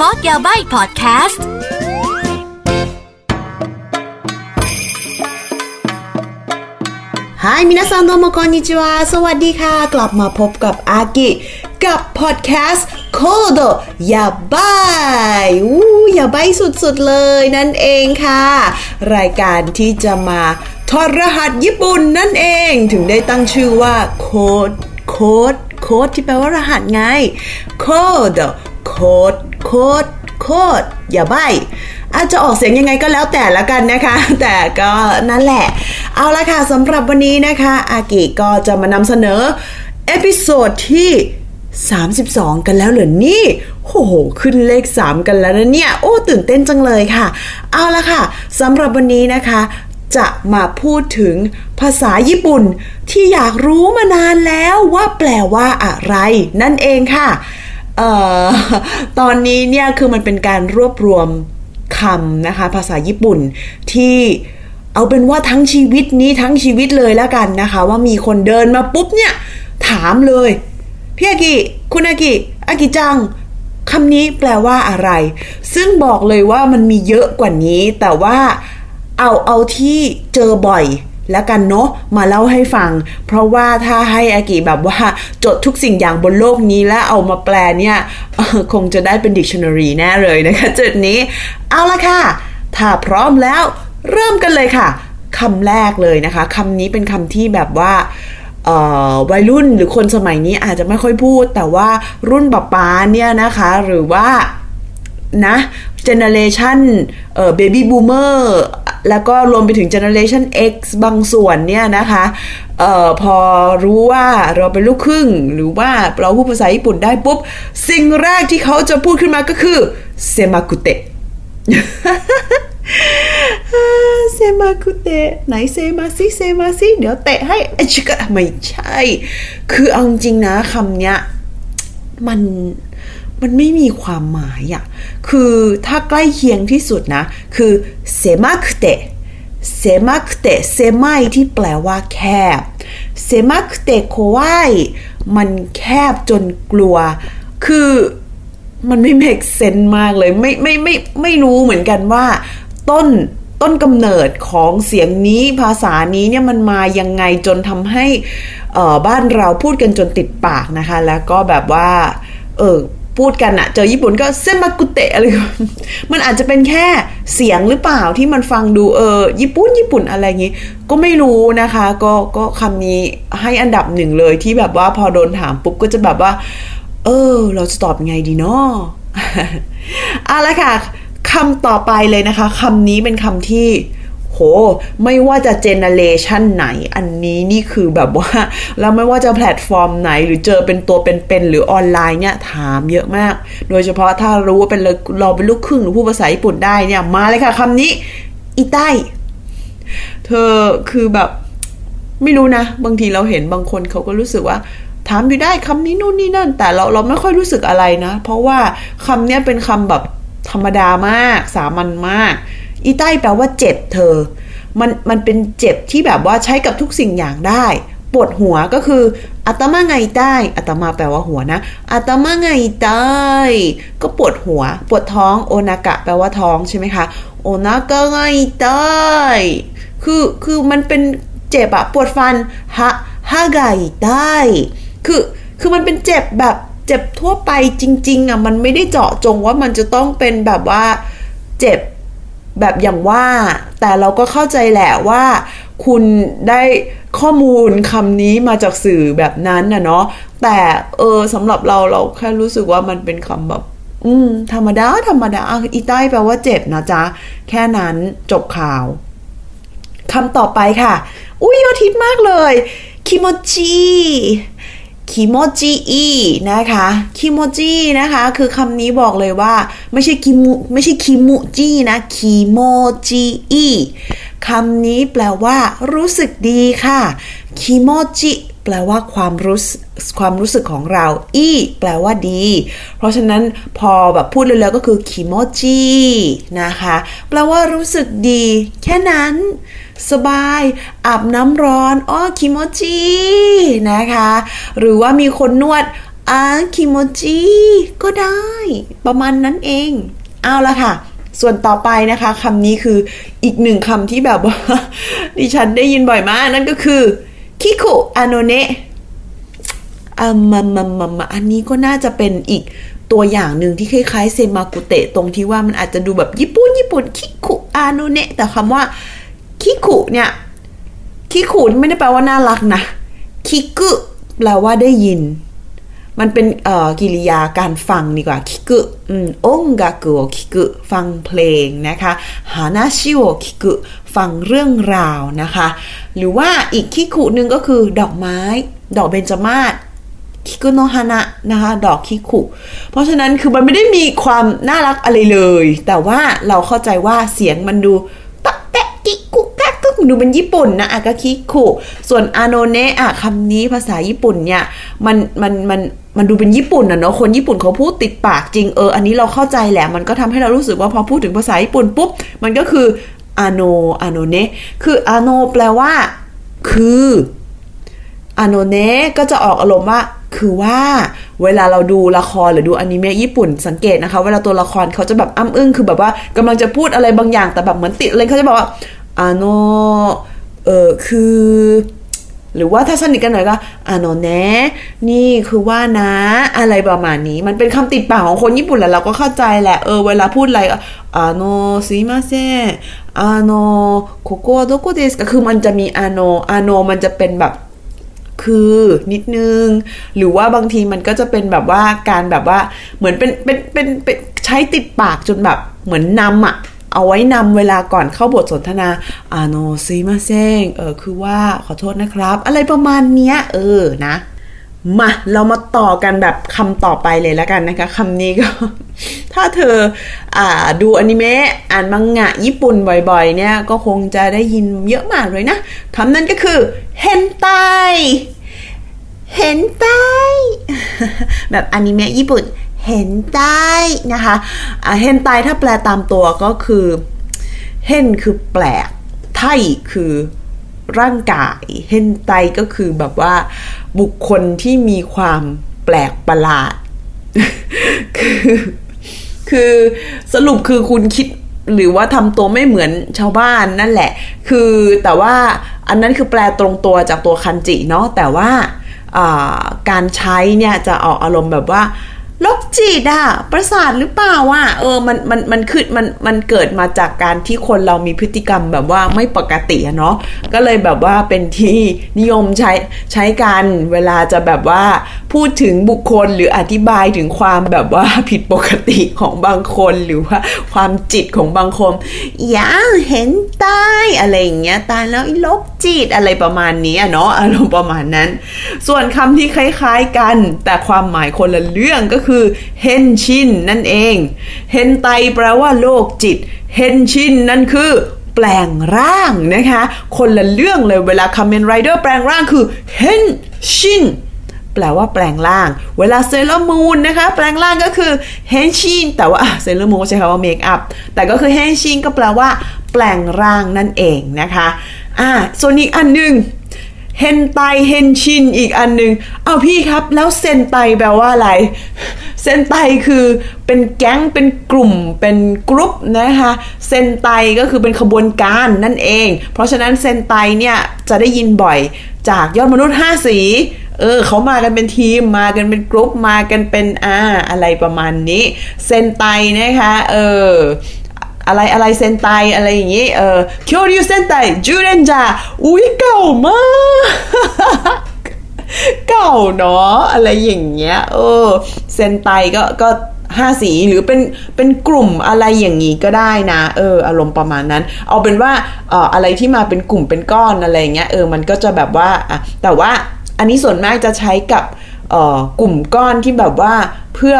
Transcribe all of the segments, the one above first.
คอร์สยาใบพอดแคสต์ はい皆さんどうもこんにちは สวัสดีค่ะ กลับมาพบกับอากิกับพอดแคสต์コードやばい อู้ やばい สุดๆเลยนั่นเองค่ะ รายการที่จะมาทอดรหัสญี่ปุ่นนั่นเองถึงได้ตั้งชื่อว่าโคดcode code ที่แปลว่ารหัสไง code code code code やばい อาจจะออกเสียงยังไงก็แล้วแต่ละกันนะคะ แต่ก็นั่นแหละ เอาละค่ะสำหรับวันนี้นะคะ อากิก็จะมานำเสนอ episode ที่ 32 กันแล้วเหรอนี่โอ้โห ขึ้นเลข 3 กันแล้วนะเนี่ย โอ้ ตื่นเต้นจังเลยค่ะ เอาละค่ะสำหรับวันนี้นะคะ จะมาพูดถึงภาษาญี่ปุ่นที่อยากรู้มานานแล้วว่าแปลว่าอะไร นั่นเองค่ะ ตอนนี้เนี่ยคือมันเป็นการรวบรวมคำนะคะ ภาษาญี่ปุ่นที่เอาเป็นว่าทั้งชีวิตนี้ทั้งชีวิตเลยแล้วกันนะคะ ว่ามีคนเดินมาปุ๊บเนี่ย ถามเลยพี่อากิคุณอากิอากิจังคำนี้แปลว่าอะไร ซึ่งบอกเลยว่ามันมีเยอะกว่านี้ แต่ว่าเอาเอาที่เจอบ่อย แล้วกันเนาะมาเล่าให้ฟัง เพราะว่าถ้าให้อากิแบบว่าจดทุกสิ่งอย่างบนโลกนี้แล้วเอามาแปลเนี่ยคงจะได้เป็นดิกชันนารีแน่เลยนะคะจุดนี้ เอาละค่ะ ถ้าพร้อมแล้ว เริ่มกันเลยค่ะคำแรกเลยนะคะคำนี้เป็นคำที่แบบว่าวัยรุ่นหรือคนสมัยนี้อาจจะไม่ค่อยพูด แต่ว่ารุ่นป๊าป๊าเนี่ยนะคะ หรือว่านะ generation เอ่อ baby boomer แล้วก็รวมไปถึงเจเนเรชัน X บางส่วนเนี่ยนะคะเอ่อพอรู้ว่าเราเป็นลูกครึ่ง หรือว่าเราพูดภาษาญี่ปุ่นได้ปุ๊บ สิ่งแรกที่เขาจะพูดขึ้นมาก็คือ狭くて 狭くて ไหนเซมาซิเซมาซิเดี๋ยวเตะให้อชิกะไม่ใช่ คือเอาจริงนะคำเนี้ยมัน มันไม่มีความหมายอะคือถ้าใกล้เคียงที่สุดนะ คือ狭くて 狭くて 狭い ที่แปลว่าแคบ 狭くて怖い มันแคบจนกลัว คือมันไม่ make sense มากเลย ไม่ไม่ไม่ไม่รู้เหมือนกันว่า ต้นต้นกำเนิดของเสียงนี้ภาษานี้เนี่ยมันมายังไงจนทำให้บ้านเราพูดกันจนติดปากนะคะ แล้วก็แบบว่า เออ พูดกันอะเจอญี่ปุ่นก็เซมากุเตะอะไรมันอาจจะเป็นแค่เสียงหรือเปล่าที่มันฟังดูเออญี่ปุ่นญี่ปุ่นอะไรอย่างงี้ ก็ไม่รู้นะคะ ก็ก็คำนี้ให้อันดับหนึ่งเลยที่แบบว่าพอโดนถามปุ๊บก็จะแบบว่า เออ เราจะตอบไงดีเนาะเอาละค่ะคำต่อไปเลยนะคะคำนี้เป็นคำที่ โห ไม่ว่าจะ generation ไหน อันนี้นี่คือแบบว่า แล้วไม่ว่าจะแพลตฟอร์มไหน หรือเจอเป็นตัวเป็นๆหรือออนไลน์เนี่ยถามเยอะมาก โดยเฉพาะถ้ารู้ว่าเป็นเราเป็นลูกครึ่งหรือพูดภาษาญี่ปุ่นได้เนี่ย มาเลยค่ะคำนี้อีใต้เธอคือแบบไม่รู้นะ บางทีเราเห็นบางคนเขาก็รู้สึกว่าถามอยู่ได้คำนี้นู่นนี่นั่น แต่เราเราไม่ค่อยรู้สึกอะไรนะ เพราะว่าคำนี้เป็นคำแบบธรรมดามาก สามัญมาก อีใต้แปลว่าเจ็บเธอ มันมันเป็นเจ็บที่แบบว่าใช้กับทุกสิ่งอย่างได้ ปวดหัวก็คืออัตมาไงใต้อัตมาแปลว่าหัวนะอัตมาไงใต้ก็ปวดหัว ปวดท้องโอนากะ แปลว่าท้องใช่ไหมคะโอนากะไงใต้คือคือมันเป็นเจ็บอะปวดฟันฮะฮาไกใต้คือคือมันเป็นเจ็บแบบเจ็บทั่วไปจริง ๆอะมันไม่ได้เจาะจงว่ามันจะต้องเป็นแบบว่าเจ็บ แบบอย่างว่า แต่เราก็เข้าใจแหละว่า คุณได้ข้อมูลคำนี้มาจากสื่อแบบนั้นนะเนาะแต่เออสำหรับเราเราแค่รู้สึกว่ามันเป็นคำแบบ อืม ธรรมดา ธรรมดาอีใต้แปลว่าเจ็บนะจ๊ะ แค่นั้นจบข่าวคำต่อไปค่ะ อุ้ยยอดฮิตมากเลยคิโมจิ คิโมจิอีนะคะคิโมจินะคะ คือคำนี้บอกเลยว่า ไม่ใช่คิมุไม่ใช่คิมุจินะคิโมจิอีคำนี้แปลว่า รู้สึกดีค่ะคิโมจิแปลว่าความรู้ความรู้สึกของเรา อีแปลว่าดี เพราะฉะนั้นพอแบบพูดเร็วๆก็คือคิโมจินะคะ แปลว่ารู้สึกดี แค่นั้น สบายอาบน้ำร้อนอ้อคิโมจินะคะ หรือว่ามีคนนวดอาคิโมจิก็ได้ ประมาณนั้นเอง เอาละค่ะ ส่วนต่อไปนะคะคำนี้คืออีกหนึ่งคำที่แบบว่า ดิฉันได้ยินบ่อยมาก นั่นก็คือคิคุอโนเนะอามามามามาอันนี้ก็น่าจะเป็นอีกตัวอย่างหนึ่งที่คล้ายๆเซมากุเตะตรงที่ว่ามันอาจจะดูแบบญี่ปุ่นญี่ปุ่นคิคุอาโนเนะแต่คำว่า คิคุเนี่ยคิคุไม่ได้แปลว่าน่ารักนะคิกุแปลว่าได้ยิน มันเป็นเอ่อกิริยาการฟังดีกว่าคิกุอืมองกากุโอคิกุฟังเพลงนะคะฮานาชิโอคิกุฟังเรื่องราวนะคะ หรือว่าอีกคิกุหนึ่งก็คือดอกไม้ ดอกเบญจมาศคิกุโนฮานะนะคะดอกคิกุเพราะฉะนั้นคือมันไม่ได้มีความน่ารักอะไรเลย แต่ว่าเราเข้าใจว่าเสียงมันดูตะแตะกิกุกักก็ ดูเป็นญี่ปุ่นนะอากาคิคุส่วนอาโนเนะอะคำนี้ภาษาญี่ปุ่นเนี่ยมันมันมันมันดูเป็นญี่ปุ่นอะเนาะคนญี่ปุ่นเขาพูดติดปากจริงเอออันนี้เราเข้าใจแหละ มันก็ทำให้เรารู้สึกว่าพอพูดถึงภาษาญี่ปุ่นปุ๊บ มันก็คืออาโนอาโนเนะคืออาโนแปลว่า คืออาโนเนะก็จะออกอารมณ์ว่าคือว่าเวลาเราดูละครหรือดูอนิเมะญี่ปุ่นสังเกตนะคะ เวลาตัวละครเขาจะแบบอ้ำอึ้งคือแบบว่ากำลังจะพูดอะไรบางอย่างแต่แบบเหมือนติดอะไรเขาจะบอกว่า อาโนเออคือหรือว่าถ้าสนิทกันหน่อยก็อาโนเนะนี่คือว่านะ อะไรประมาณนี้ มันเป็นคำติดปากของคนญี่ปุ่นแหละเราก็เข้าใจแหละ เออ เวลาพูดอะไรอาโนซิมาเซอาโนโคโกะโดโกเดสก็คือมันจะมีอาโนอาโนมันจะเป็นแบบคือนิดนึง หรือว่าบางทีมันก็จะเป็นแบบว่าการแบบว่าเหมือนเป็นเป็นเป็นเป็นใช้ติดปากจนแบบเหมือนนำอะ เอาไว้นำเวลาก่อนเข้าบทสนทนาอาโนซีมาเซงเออคือว่าขอโทษนะครับ อะไรประมาณเนี้ย เออนะ มาเรามาต่อกันแบบคำต่อไปเลยแล้วกันนะคะคำนี้ก็ ถ้าเธออ่าดูอนิเมะอ่านมังงะญี่ปุ่นบ่อยๆ เนี่ยก็คงจะได้ยินเยอะมากเลยนะคำนั้นก็คือเฮนไตเฮนไตแบบอนิเมะญี่ปุ่น เฮนไตนะคะอ่าเฮนไตถ้าแปลตามตัวก็คือเฮนคือแปลกไทคือร่างกายเฮนไตก็คือแบบว่าบุคคลที่มีความแปลกประหลาด คือคือสรุปคือคุณคิดหรือว่าทำตัวไม่เหมือนชาวบ้านนั่นแหละ คือแต่ว่าอันนั้นคือแปลตรงตัวจากตัวคันจิเนาะแต่ว่าการใช้เนี่ยจะออกอารมณ์แบบว่า โรคจิตอะประสาทหรือเปล่าอะเออมันมันมันคือมันมันเกิดมาจากการที่คนเรามีพฤติกรรมแบบว่าไม่ปกติเนาะก็เลยแบบว่าเป็นที่นิยมใช้ใช้กันเวลาจะแบบว่าพูดถึงบุคคลหรืออธิบายถึงความแบบว่าผิดปกติของบางคนหรือว่าความจิตของบางคนอย่าเห็นตายอะไรอย่างเงี้ยตายแล้วอีลบจิตอะไรประมาณนี้เนาะอารมณ์ประมาณนั้น ส่วนคำที่คล้าย ๆกัน แต่ความหมายคนละเรื่องก็คือเฮนชินนั่นเองเฮนไตแปลว่าโลกจิตเฮนชินนั่นคือแปลงร่างนะคะ คนละเรื่องเลยเวลาคาเมนไรเดอร์แปลงร่างคือ 変身 แปลว่าแปลงร่าง เวลาเซเลอร์มูนนะคะ แปลงร่างก็คือ 変身 แต่ว่าเซเลอร์มูนใช้คำว่า make up แต่ก็คือ 変身 ก็แปลว่า แปลงร่างนั่นเองนะคะอ่าส่วนอีกอันหนึ่ง 変態 変身 อีกอันหนึ่งเอาพี่ครับแล้ว 戦隊 แปลว่าอะไร 戦隊 คือเป็นแก๊งเป็นกลุ่มเป็นกรุ๊ปนะคะ 戦隊 ก็คือเป็นขบวนการนั่นเอง เพราะฉะนั้น 戦隊 เนี่ยจะได้ยินบ่อยจากยอดมนุษย์5สีเออเขามากันเป็นทีมมากันเป็นกรุ๊ปมากันเป็นอ่าอะไรประมาณนี้ 戦隊 นะคะเออ อะไรอะไร 戦隊 อะไรอย่างนี้เออ 恐竜戦隊ジュウレンジャー อุ้ยเก่ามากเก่าเนาะอะไรอย่างเงี้ยเออเซนไตก็ก็ห้าสีหรือเป็นเป็นกลุ่มอะไรอย่างนี้ก็ได้นะ เออ อารมณ์ประมาณนั้น เอาเป็นว่าเอ่ออะไรที่มาเป็นกลุ่มเป็นก้อนอะไรเงี้ยเออมันก็จะแบบว่าอะแต่ว่าอันนี้ส่วนมากจะใช้กับเอ่อกลุ่มก้อนที่แบบว่าเพื่อ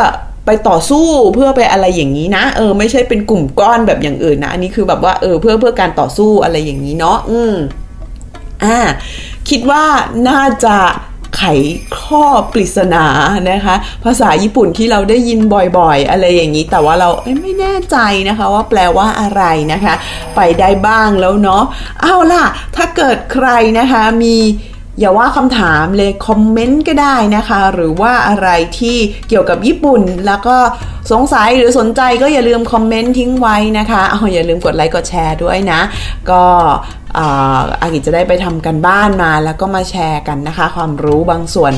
ไปต่อสู้เพื่อไปอะไรอย่างนี้นะ เออ ไม่ใช่เป็นกลุ่มก้อนแบบอย่างอื่นนะ อันนี้คือแบบว่าเออเพื่อเพื่อการต่อสู้อะไรอย่างนี้เนาะอืมอ่าคิดว่าน่าจะไขข้อปริศนานะคะ ภาษาญี่ปุ่นที่เราได้ยินบ่อยๆ อะไรอย่างนี้ แต่ว่าเราไม่แน่ใจนะคะว่าแปลว่าอะไรนะคะ ไปได้บ้างแล้วเนาะเอาล่ะ ถ้าเกิดใครนะคะมี อย่าว่าคำถามเลยคอมเมนต์ก็ได้นะคะ หรือว่าอะไรที่เกี่ยวกับญี่ปุ่น แล้วก็สงสัยหรือสนใจก็อย่าลืมคอมเมนต์ทิ้งไว้นะคะเอาอย่าลืมกดไลค์กดแชร์ด้วยนะ ก็อากิจะได้ไปทำการบ้านมาแล้วก็มาแชร์กันนะคะ ความรู้บางส่วน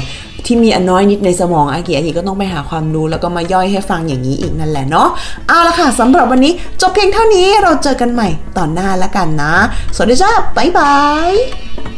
ที่มีอันน้อยนิดในสมองอากิอากิก็ต้องไปหาความรู้แล้วก็มาย่อยให้ฟังอย่างนี้อีกนั่นแหละเนาะเอาละค่ะสำหรับวันนี้จบเพียงเท่านี้เราเจอกันใหม่ตอนหน้าแล้วกันนะ สวัสดีจ้าบ๊ายบาย